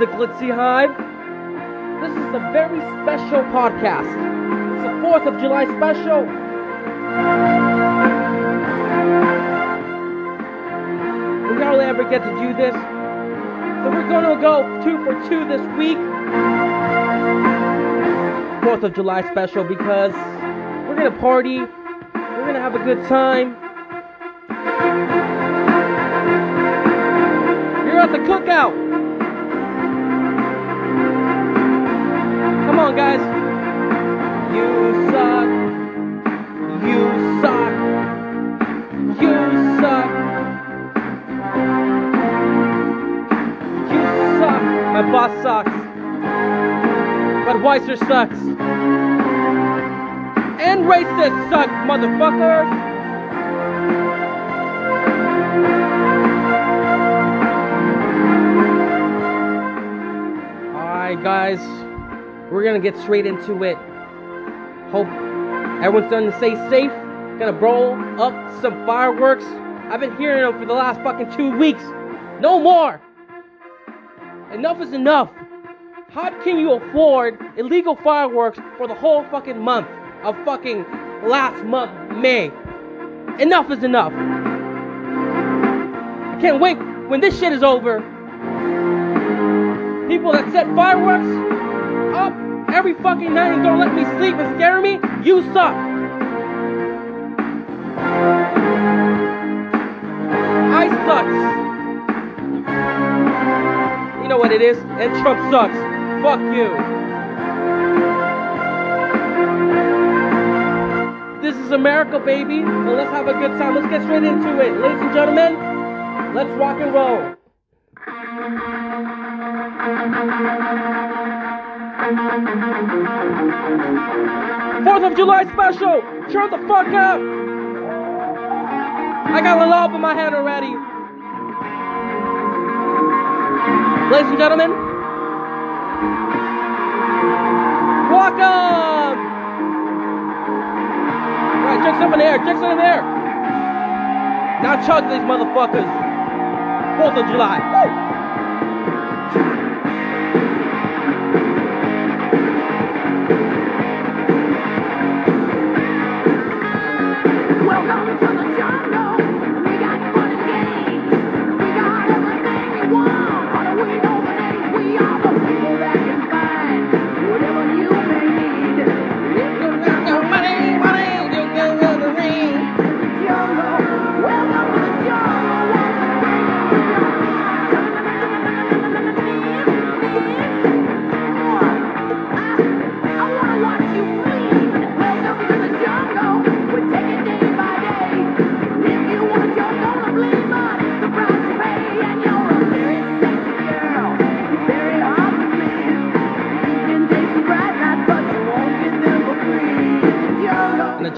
the Glitzy Hive. This is a very special podcast. It's the 4th of July special. We hardly ever get to do this. So we're going to go two for two this week. 4th of July special because we're going to party. We're going to have a good time. You're at the cookout. On, guys. You suck. You suck. You suck. You suck. My boss sucks. But Weiser sucks. And racist suck, motherfuckers. Guys. We're gonna get straight into it. Hope everyone's starting to stay safe. Gonna roll up some fireworks. I've been hearing them for the last fucking two weeks. No more! Enough is enough. How can you afford illegal fireworks for the whole fucking month of fucking last month, May? Enough is enough. I can't wait when this shit is over. People that set fireworks every fucking night and don't let me sleep and scare me, you suck. I sucks. You know what it is, and Trump sucks. Fuck you. This is America, baby. Well, let's have a good time. Let's get straight into it. Ladies and gentlemen, let's rock and roll. Fourth of July special. Turn the fuck up. I got a lob in my hand already. Ladies and gentlemen, welcome. Right, chicks up in the air. Chicks in the air. Now chug these motherfuckers. Fourth of July. Woo!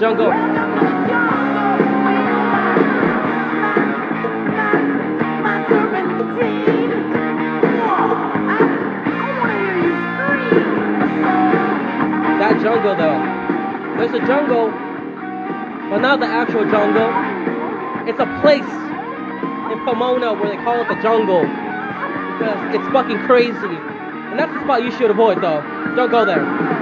Scream. That jungle though. There's a jungle, but not the actual jungle. It's a place in Pomona where they call it the jungle. Because it's fucking crazy. And that's the spot you should avoid though. Don't go there.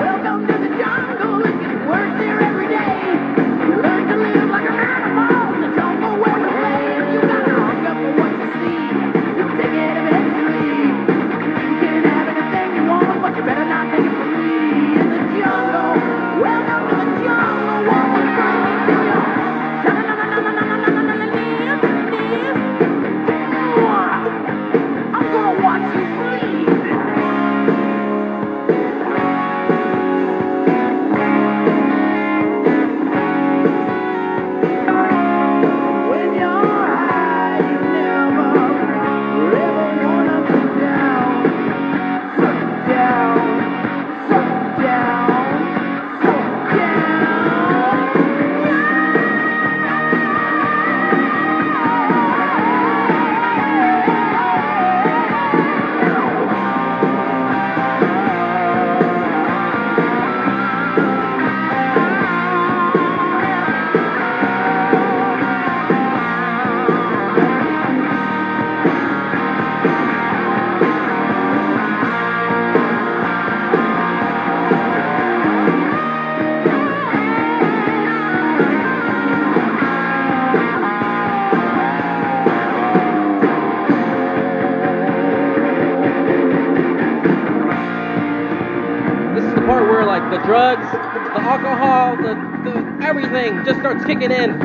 Everything just starts kicking in.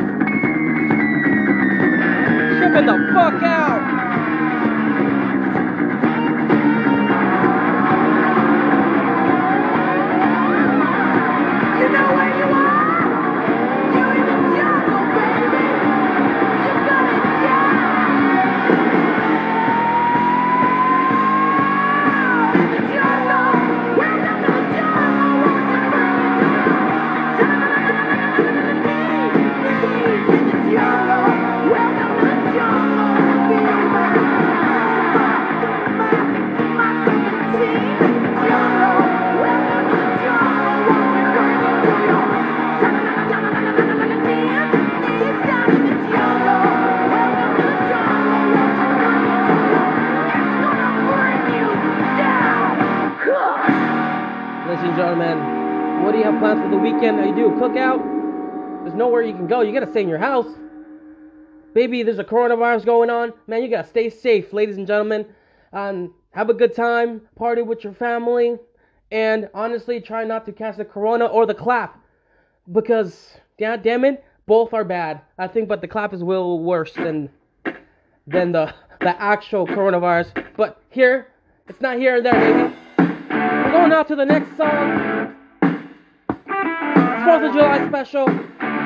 Tripping the fuck out. Gotta stay in your house. Baby, there's a coronavirus going on. Man, you gotta stay safe, ladies and gentlemen. Um, have a good time, party with your family, and honestly, try not to catch the corona or the clap. Because, yeah, damn it, both are bad. I think, but the clap is little worse than than the the actual coronavirus. But here, it's not here and there, baby. We're going out to the next song. Fourth of July special.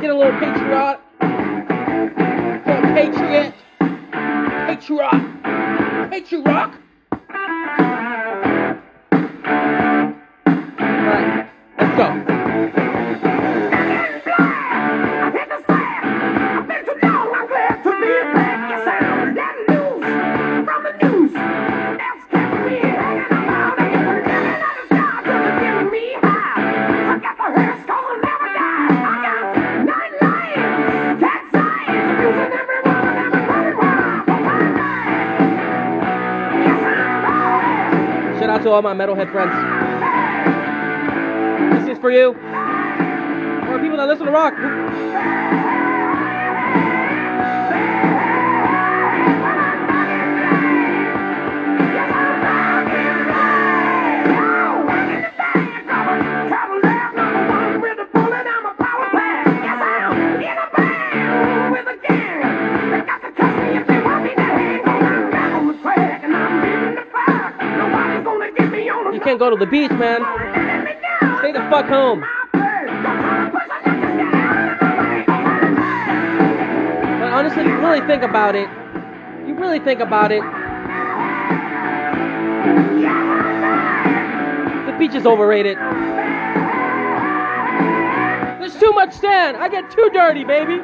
Get a little patriot. Go patriot. Patriot. Patriot. All my metalhead friends. This is for you. Or people that listen to rock. Can't go to the beach, man. Stay the fuck home. But honestly, you really think about it, you really think about it, the beach is overrated. There's too much sand. I get too dirty, baby.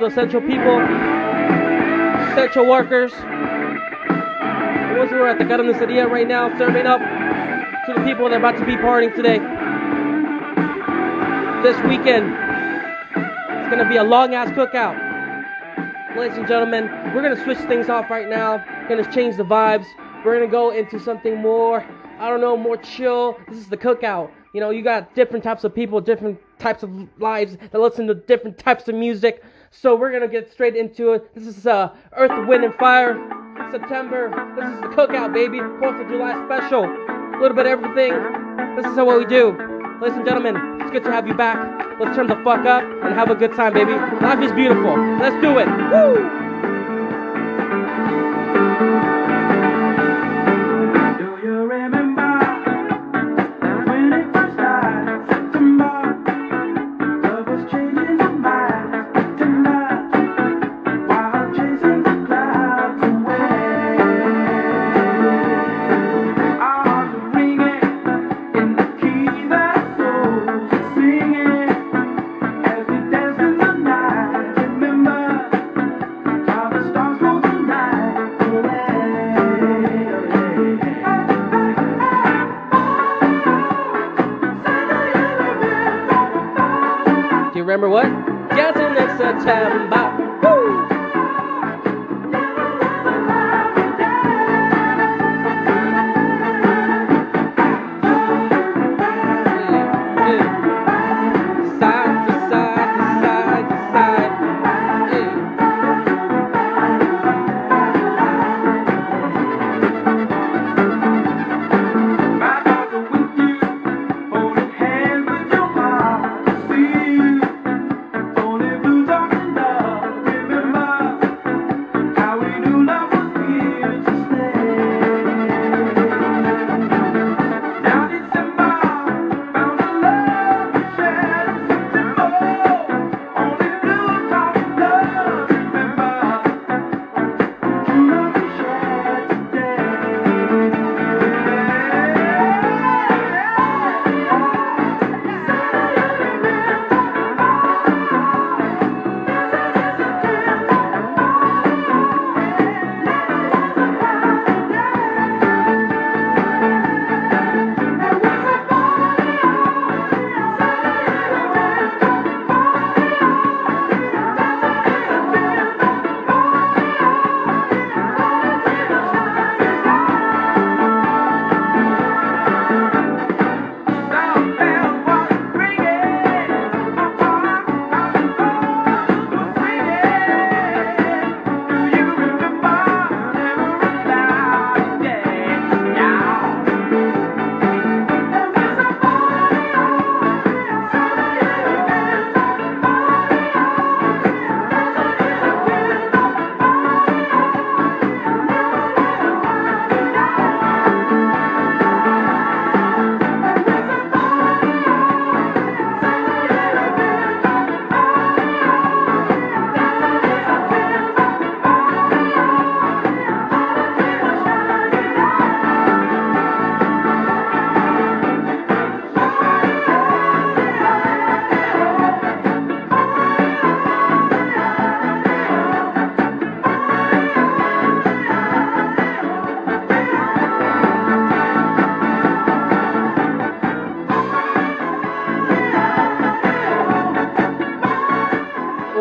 The essential people, essential workers, the ones who are at the carniceria right now, serving up to the people that are about to be partying today. This weekend, it's gonna be a long ass cookout. Ladies and gentlemen, we're gonna switch things off right now. We're Gonna change the vibes. We're gonna go into something more, I don't know, more chill. This is the cookout. You know, you got different types of people, different types of lives that listen to different types of music. So we're gonna get straight into it. This is uh, Earth, Wind, and Fire. September. This is the cookout, baby. Fourth of July special. A little bit of everything. This is what we do. Ladies and gentlemen, it's good to have you back. Let's turn the fuck up and have a good time, baby. Life is beautiful. Let's do it. Woo!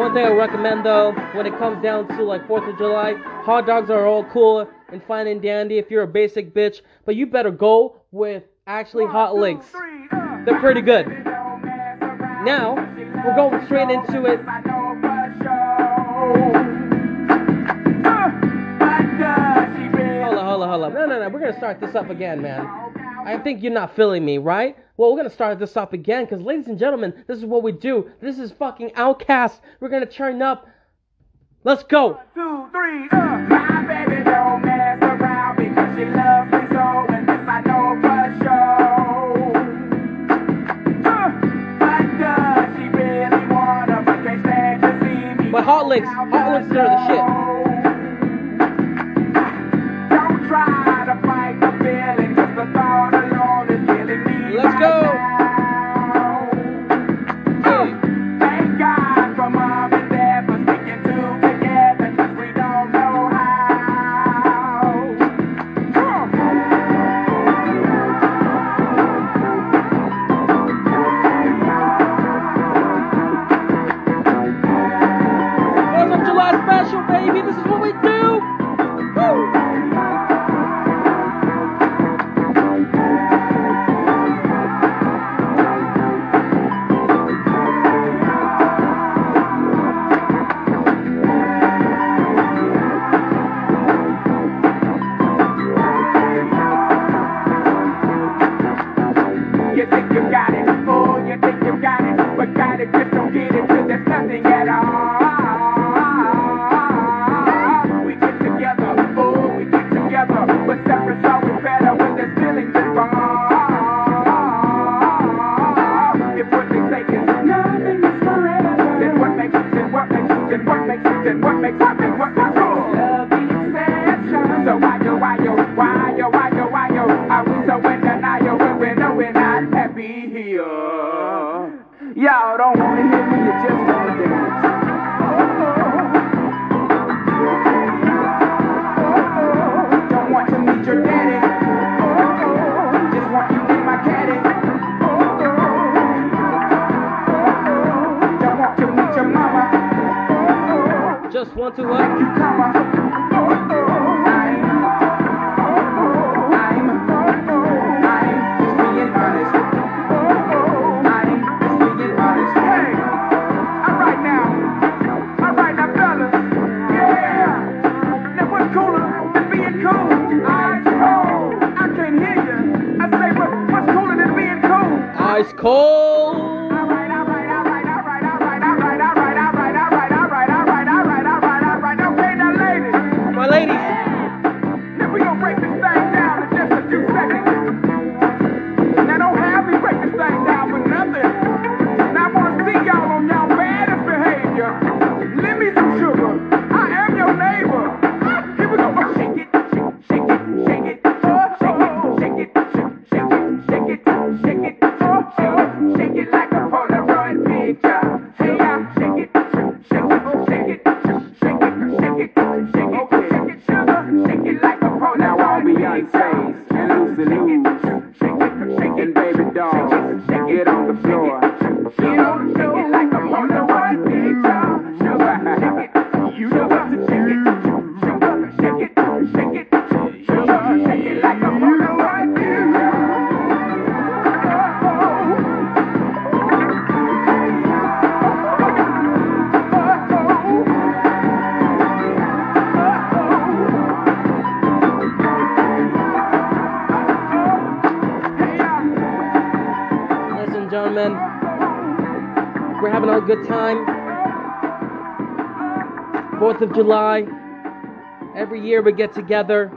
One thing I recommend though, when it comes down to like 4th of July, hot dogs are all cool and fine and dandy if you're a basic bitch, but you better go with actually hot links. They're pretty good. Now, we're going straight into it. Hold on, hold on, hold on. No, no, no. We're gonna start this up again, man. I think you're not feeling me, right? Well, we're gonna start this up again, because ladies and gentlemen, this is what we do. This is fucking OutKast. We're gonna turn up. Let's go. Two, three, uh. My baby don't mess around because she loves me so, and this I know for sure. Uh, but does she really wanna, but can't stand to see me? But hot links, hot links are the shit. door. You 4th of July. Every year we get together,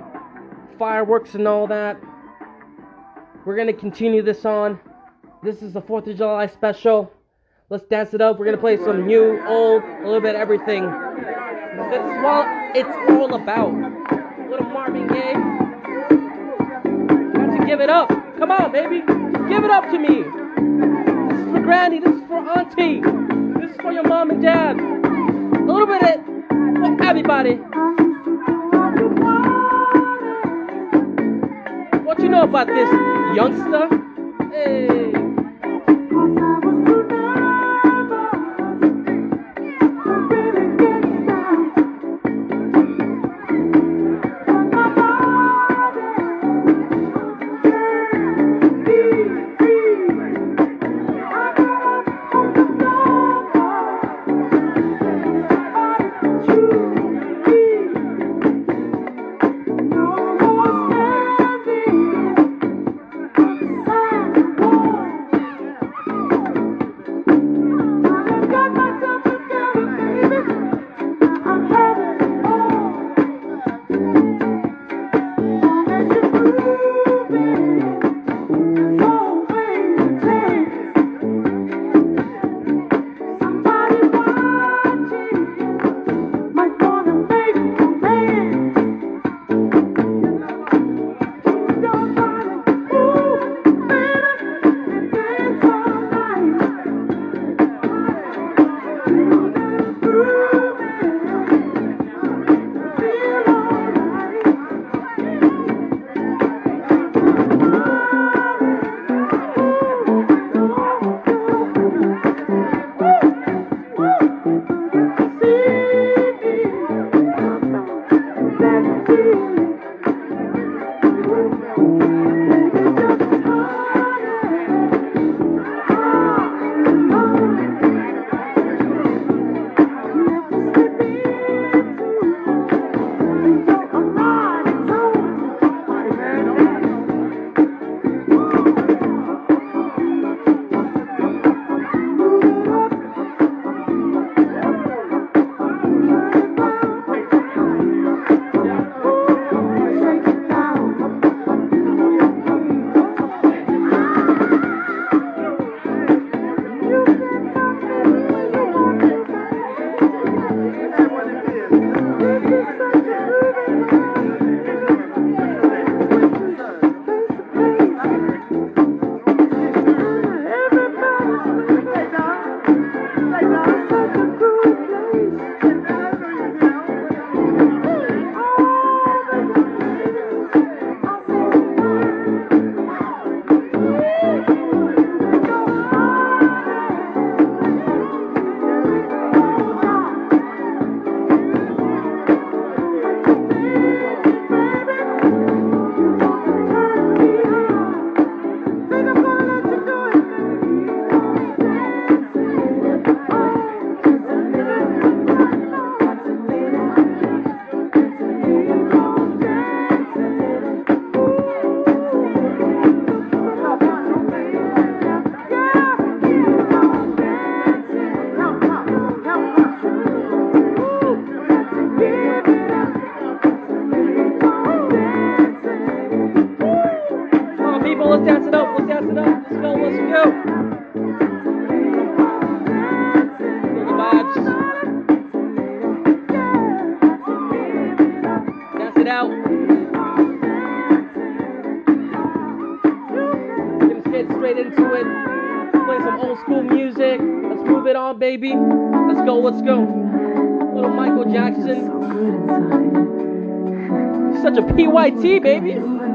fireworks and all that. We're going to continue this on. This is the 4th of July special. Let's dance it up. We're going to play some new, old, a little bit of everything. This is what it's all about. Little Marvin Gaye. Got to give it up. Come on, baby. Give it up to me. This is for Granny. This is for Auntie. This is for your mom and dad. A little bit of Everybody. What you know about this youngster? Hey. My tea, baby.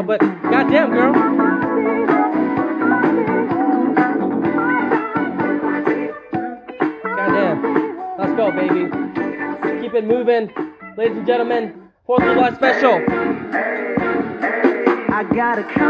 out, but goddamn, girl. Let's go, baby. Keep it moving. Ladies and gentlemen, 4th of July special. I gotta come.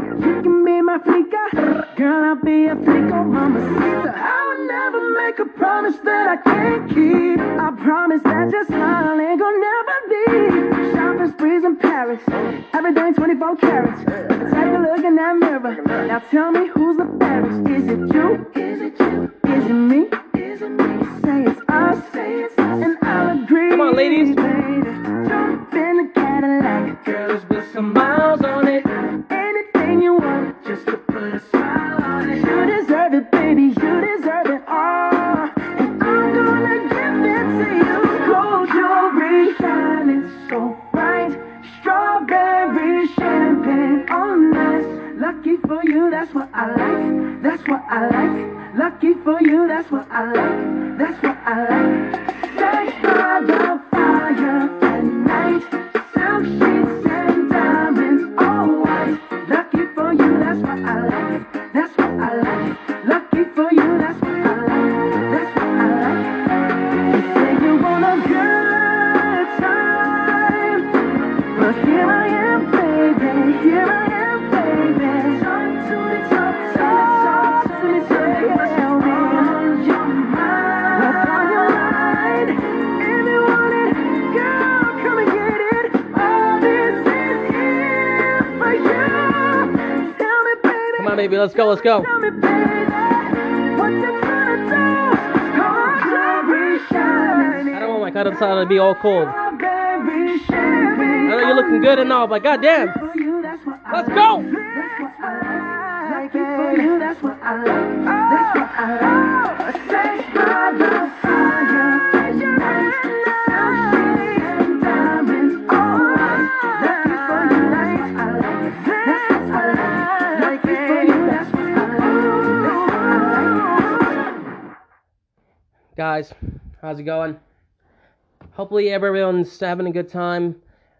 Keep. Baby. Come on, baby, let's go, let's go. Tell me, baby, what you tryna do? Gold jewelry shining. I don't want my cotton salad to be all cold. I know you're looking good and all, but goddamn. For you, that's what I Let's go. That's what I like. Lucky for you, that's what I like. Guys, how's it going? Hopefully everyone's having a good time.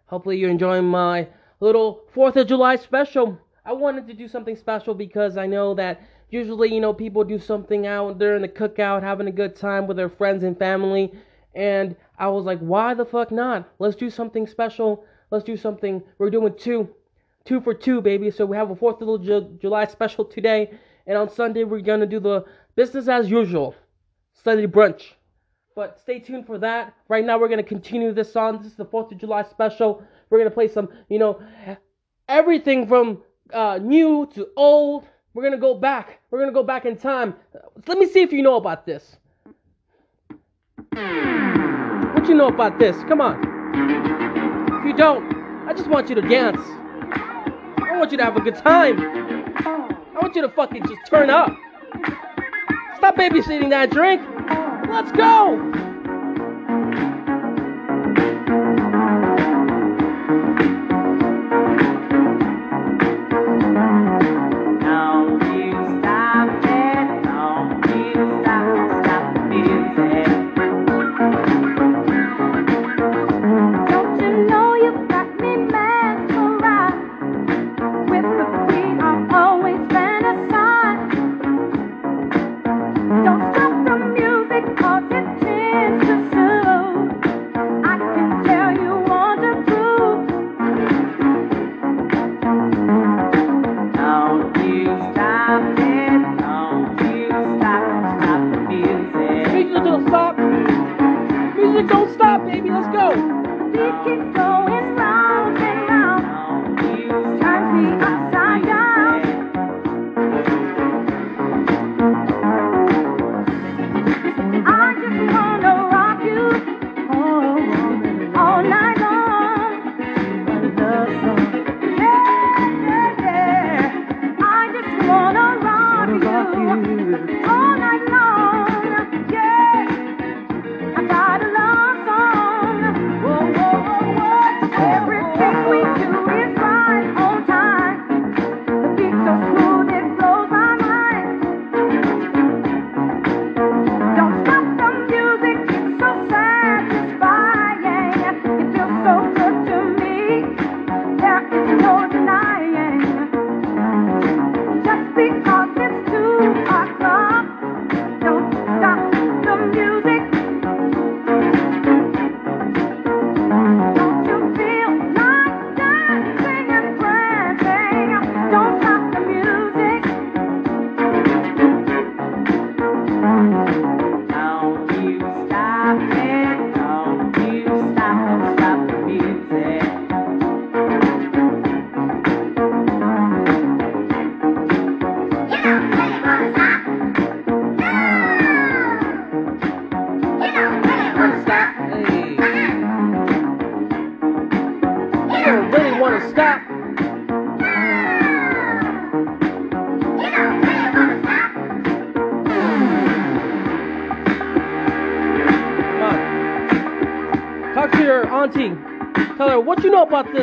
Hopefully you're enjoying my little 4th of July special. I wanted to do something special because I know that usually, you know, people do something out during the cookout, having a good time with their friends and family. And I was like, why the fuck not? Let's do something special. Let's do something. We're doing two. Two for two, baby. So we have a 4th of July special today. And on Sunday, we're going to do the business as usual. Sunday brunch. But stay tuned for that. Right now, we're gonna continue this song. This is the Fourth of July special. We're gonna play some, you know, everything from uh, new to old. We're gonna go back. We're gonna go back in time. Let me see if you know about this. What you know about this? Come on. If you don't, I just want you to dance. I want you to have a good time. I want you to fucking just turn up. Stop babysitting that drink. Let's go!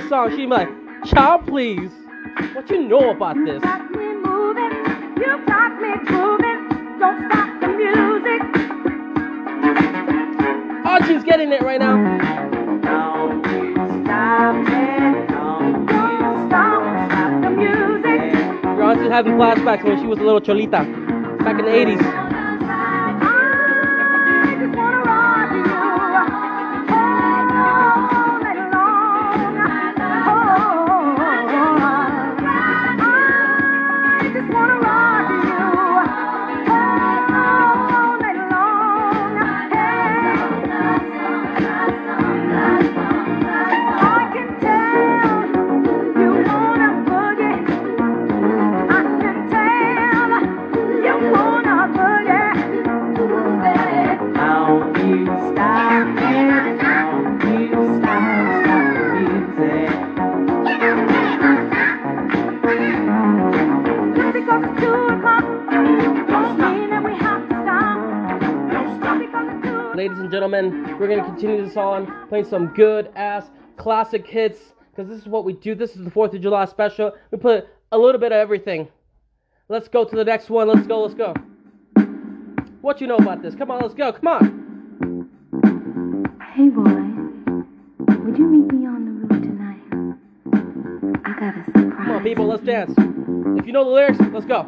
song, she'd be like, Child, please, what you know about this? Archie's getting it right now. Bronson having flashbacks when she was a little cholita back in the 80s. we're going to continue this on playing some good ass classic hits because this is what we do. This is the 4th of July special. We put a little bit of everything. Let's go to the next one. Let's go, let's go. What you know about this? Come on, let's go. Come on. Hey, boy. Would you meet me on the roof tonight? I got a surprise. Come on, people, let's dance. If you know the lyrics, let's go.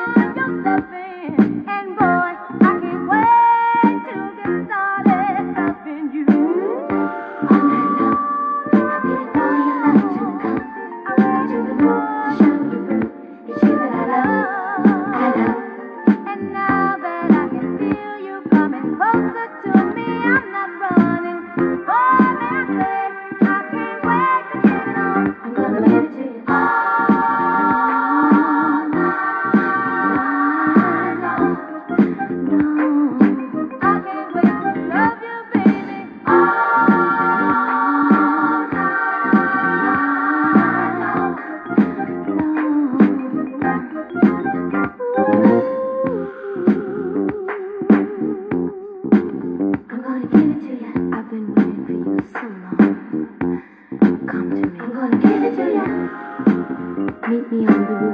Meet me on the roof.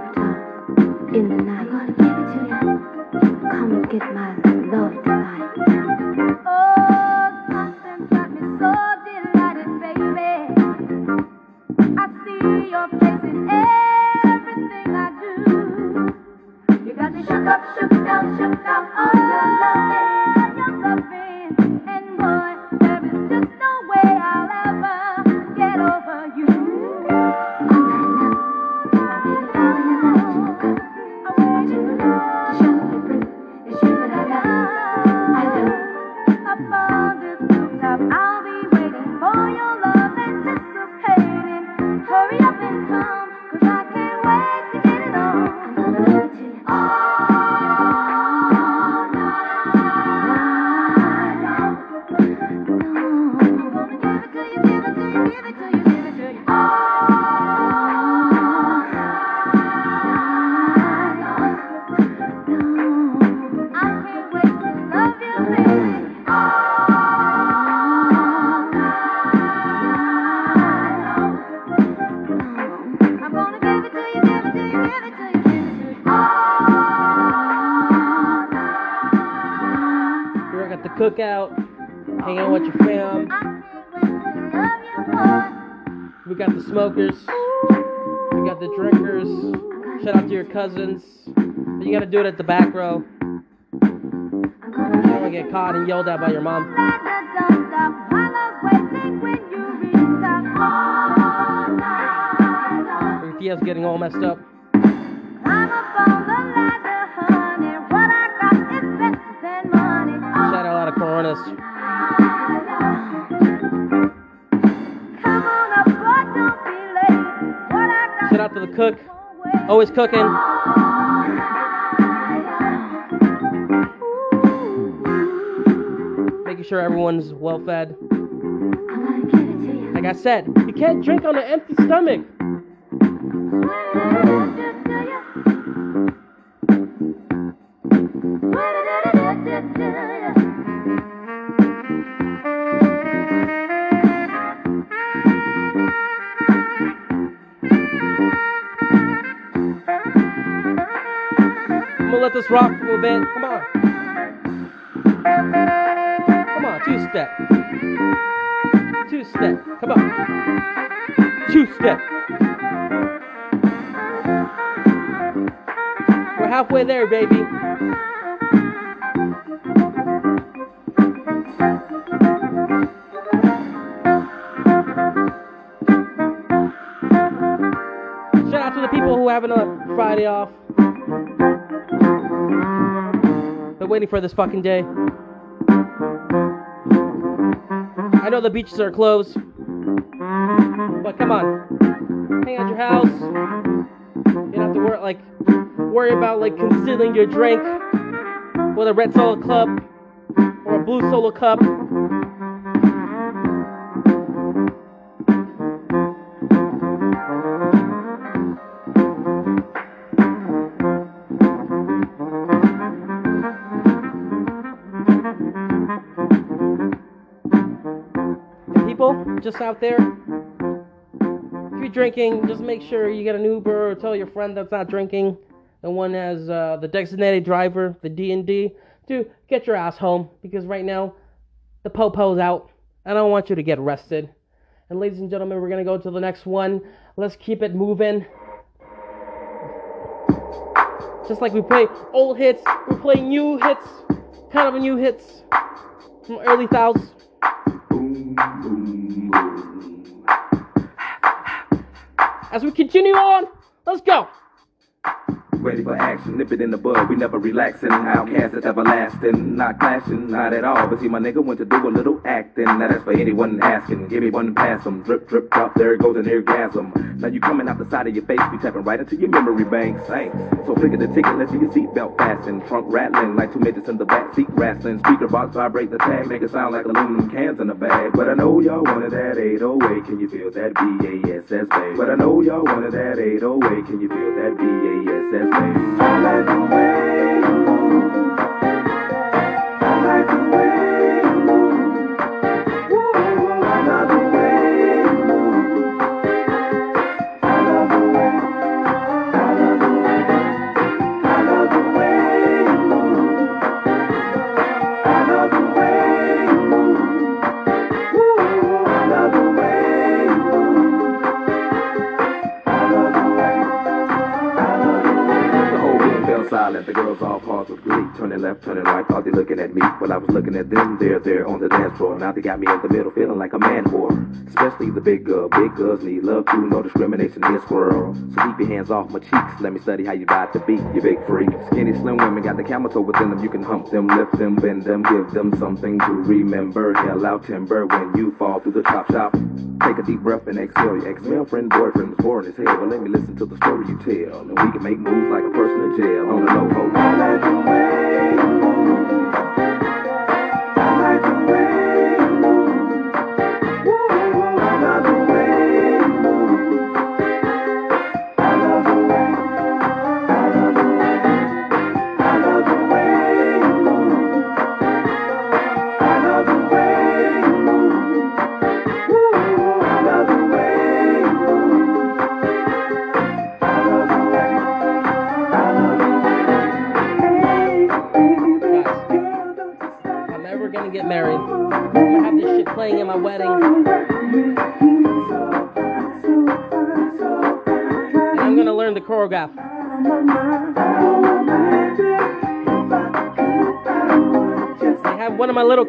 that by your mom. Your Thea's getting all messed up. Shout out a lot of coronas. Shout out to the cook. Oh, Always cooking. You. Like I said, you can't drink on an empty stomach. Two step. We're halfway there, baby. Shout out to the people who are having a Friday off. Been waiting for this fucking day. I know the beaches are closed, but come on, hang out your house. You don't have to worry like worry about like concealing your drink with a red solo cup or a blue solo cup. People just out there, you're drinking, just make sure you get an Uber or tell your friend that's not drinking. The one has uh, the designated driver, the D and D, to get your ass home because right now the popo's out. I don't want you to get arrested. And ladies and gentlemen, we're gonna go to the next one. Let's keep it moving. Just like we play old hits, we play new hits, kind of new hits from early thousands. As we continue on, let's go. Ready for action, nip it in the bud. We never relaxing. OutKast is everlasting. Not clashing, not at all. But see, my nigga went to do a little acting. Now that's for anyone asking. Give me one pass 'em. Drip, drip, drop. There it goes an orgasm. Now you coming out the side of your face. We tapping right into your memory bank. Thanks. So pick the ticket. Let's see your seatbelt fasten. Trunk rattling like two midgets in the back seat wrestling. Speaker box vibrate the tag. Make it sound like aluminum cans in a bag. But I know y'all wanted that 808. Can you feel that B-A-S-S, babe? But I know y'all wanted that 808. Can you feel that B-A-S-S? I like the way you move. I like the way fell. The girls all paused with glee. Turning left, turning right, thought they looking at me. While I was looking at them, there, there on the dance floor. Now they got me in the middle, feeling like a man whore. Especially the big girl. Big girls need love too. No discrimination here, squirrel. So keep your hands off my cheeks. Let me study how you ride the beat. You big freak. Skinny, slim women got the camel toe within them. You can hump them, lift them, bend them, give them something to remember. Hell out timber when you fall through the chop shop. Take a deep breath and exhale. Your ex-male friend, boyfriend was boring as hell. But let me listen to the story you tell. And we can make moves like a person in jail. On the low. I like the way. I like the way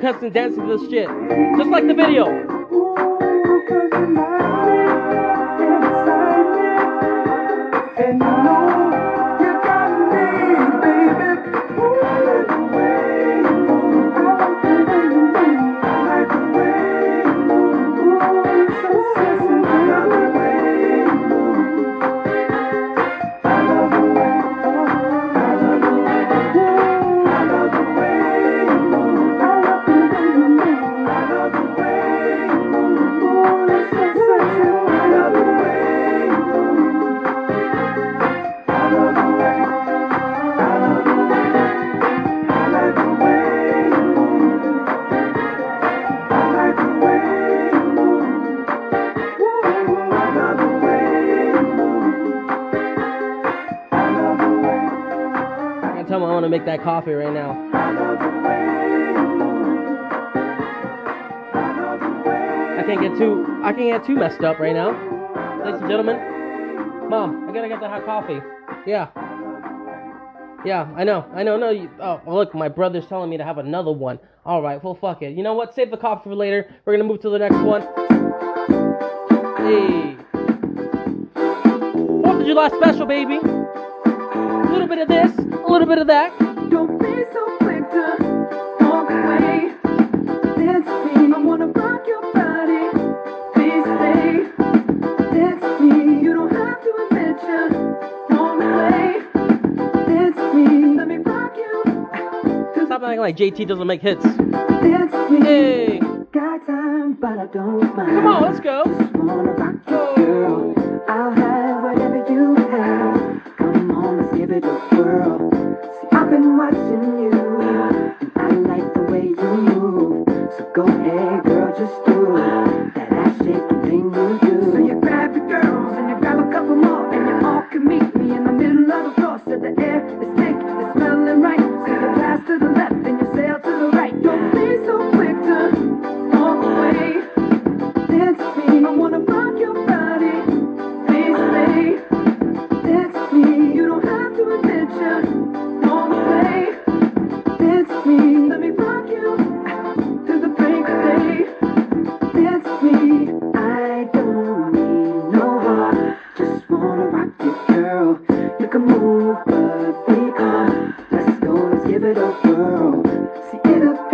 cussing, dancing to this shit. Just like the video. to make that coffee right now. I can't get too I can't get too messed up right now. Ladies and gentlemen. Mom, I gotta get the hot coffee. Yeah. Yeah, I know, I know, no. You, oh, look, my brother's telling me to have another one. All right, well, fuck it. You know what? Save the coffee for later. We're gonna move to the next one. Hey, Fourth of July special, baby little bit of this, a little bit of that. Don't be so quick to walk away. Dance with me. I wanna rock your body. Please stay. Dance with me. You don't have to admit you way. Dance with me. Let me rock you. Stop acting like JT doesn't make hits. Dance with me. Hey. Got time, but I don't mind. Come on, let's go. we are. Let's go, let's give it a whirl. See it up.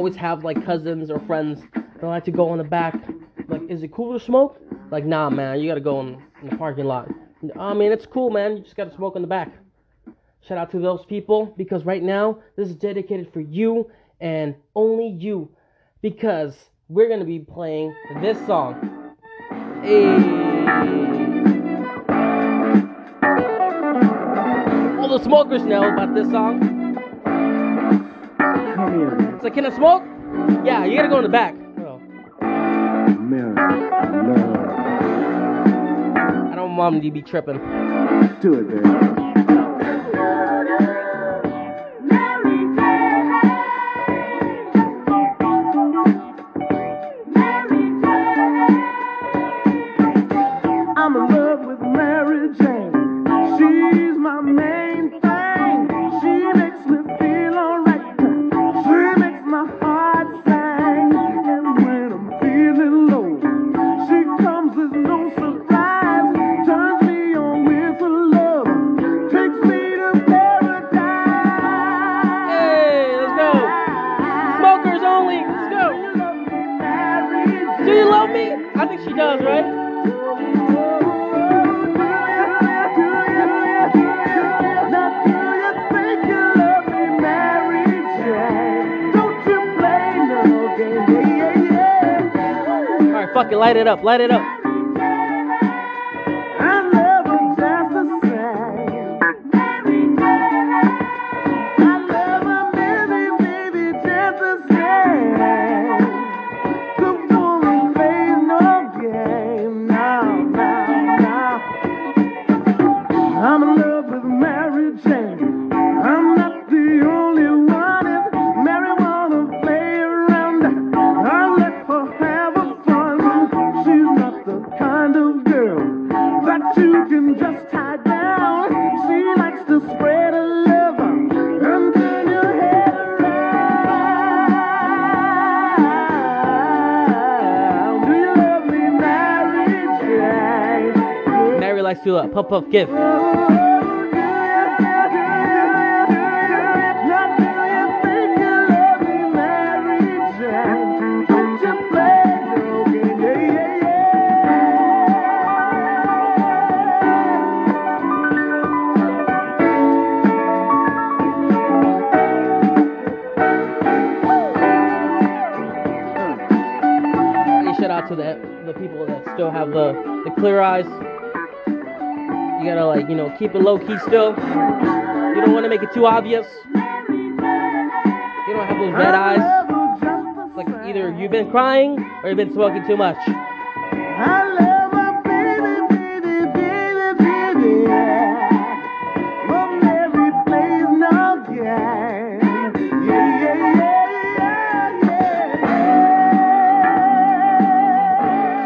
always have like cousins or friends that like to go in the back. Like, is it cool to smoke? Like, nah, man, you gotta go in, in the parking lot. I mean, it's cool, man. You just gotta smoke in the back. Shout out to those people because right now this is dedicated for you and only you because we're gonna be playing this song. Hey. All the smokers know about this song. Come here. It's like, can I smoke? Yeah, you gotta go in the back. Oh, America, love. I don't want mom to be tripping. Do it, baby. Up. Light it up. Puff puff give. Shout out to the the people that still have the the clear eyes. You gotta like you know keep it low key still. You don't want to make it too obvious. You don't have those red eyes. It's like either you've been crying or you've been smoking too much.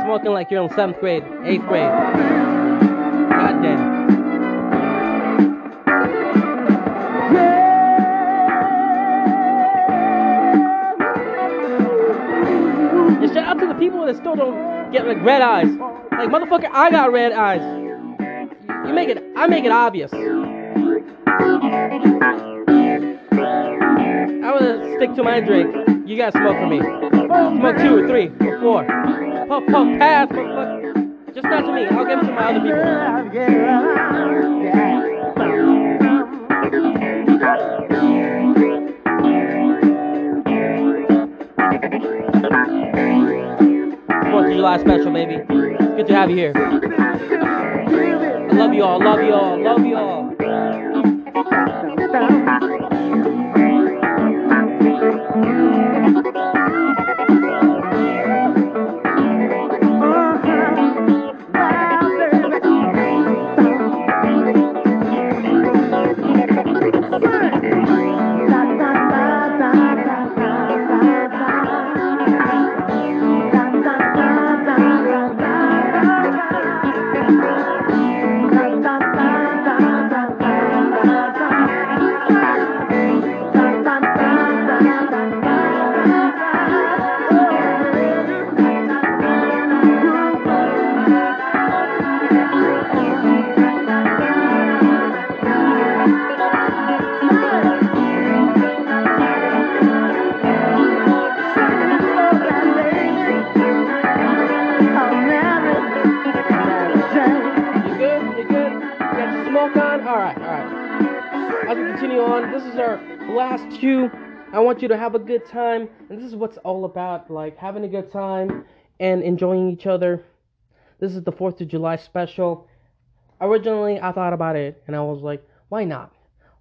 Smoking like you're in seventh grade, eighth grade. Get like red eyes. Like motherfucker, I got red eyes. You make it, I make it obvious. I would stick to my drink. You guys smoke for me. Smoke two or three or four. Puff, puff, pass, motherfucker. Just not to me. I'll give it to my other people. July special, baby. Good to have you here. I love you all, love you all, love you all. You to have a good time, and this is what's all about like having a good time and enjoying each other. This is the 4th of July special. Originally, I thought about it and I was like, why not?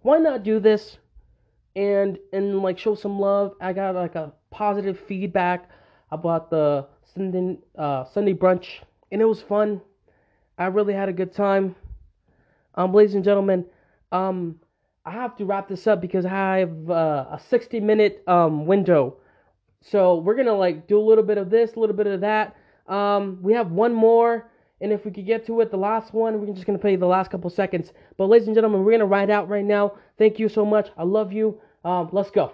why not do this and and like show some love? I got like a positive feedback about the Sunday uh, Sunday brunch, and it was fun. I really had a good time. Um, ladies and gentlemen, um, I have to wrap this up because I have uh, a 60 minute um window. So we're gonna like do a little bit of this, a little bit of that. Um, we have one more, and if we could get to it, the last one, we're just gonna play the last couple seconds. But ladies and gentlemen, we're gonna ride out right now. Thank you so much. I love you. Um, let's go.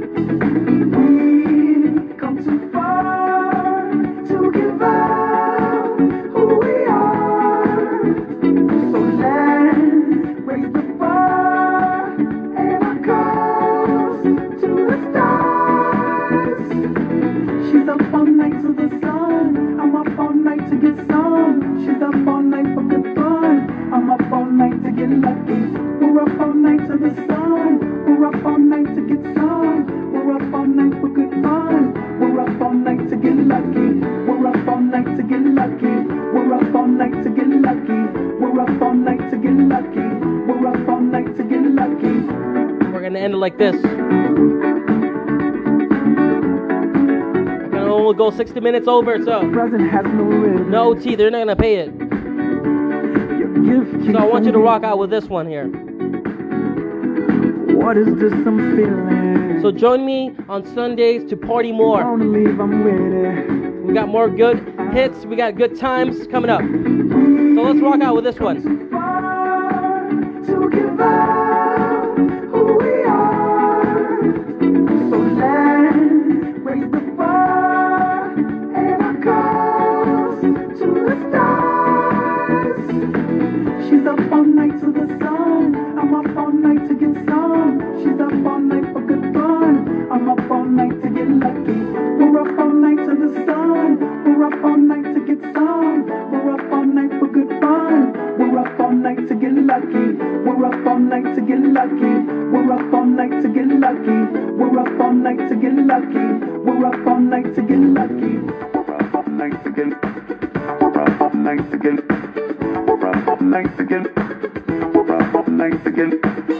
Can 60 minutes over, so Present has no T. They're not gonna pay it. So I want you to rock out with this one here. What is this I'm feeling? So join me on Sundays to party more. Leave, I'm with it. We got more good hits. We got good times coming up. So let's rock out with this one. Nice again lucky. We're up nights again. We're up nights again. We're up nights again. We're up nights again.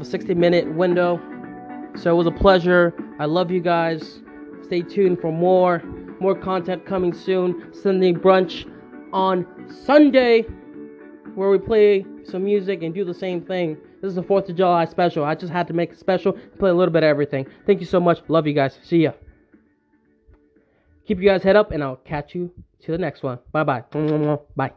Have a 60 minute window. So it was a pleasure. I love you guys. Stay tuned for more. More content coming soon. Sunday brunch on Sunday, where we play some music and do the same thing. This is the 4th of July special. I just had to make it special, play a little bit of everything. Thank you so much. Love you guys. See ya. Keep you guys head up, and I'll catch you to the next one. Bye bye. Bye.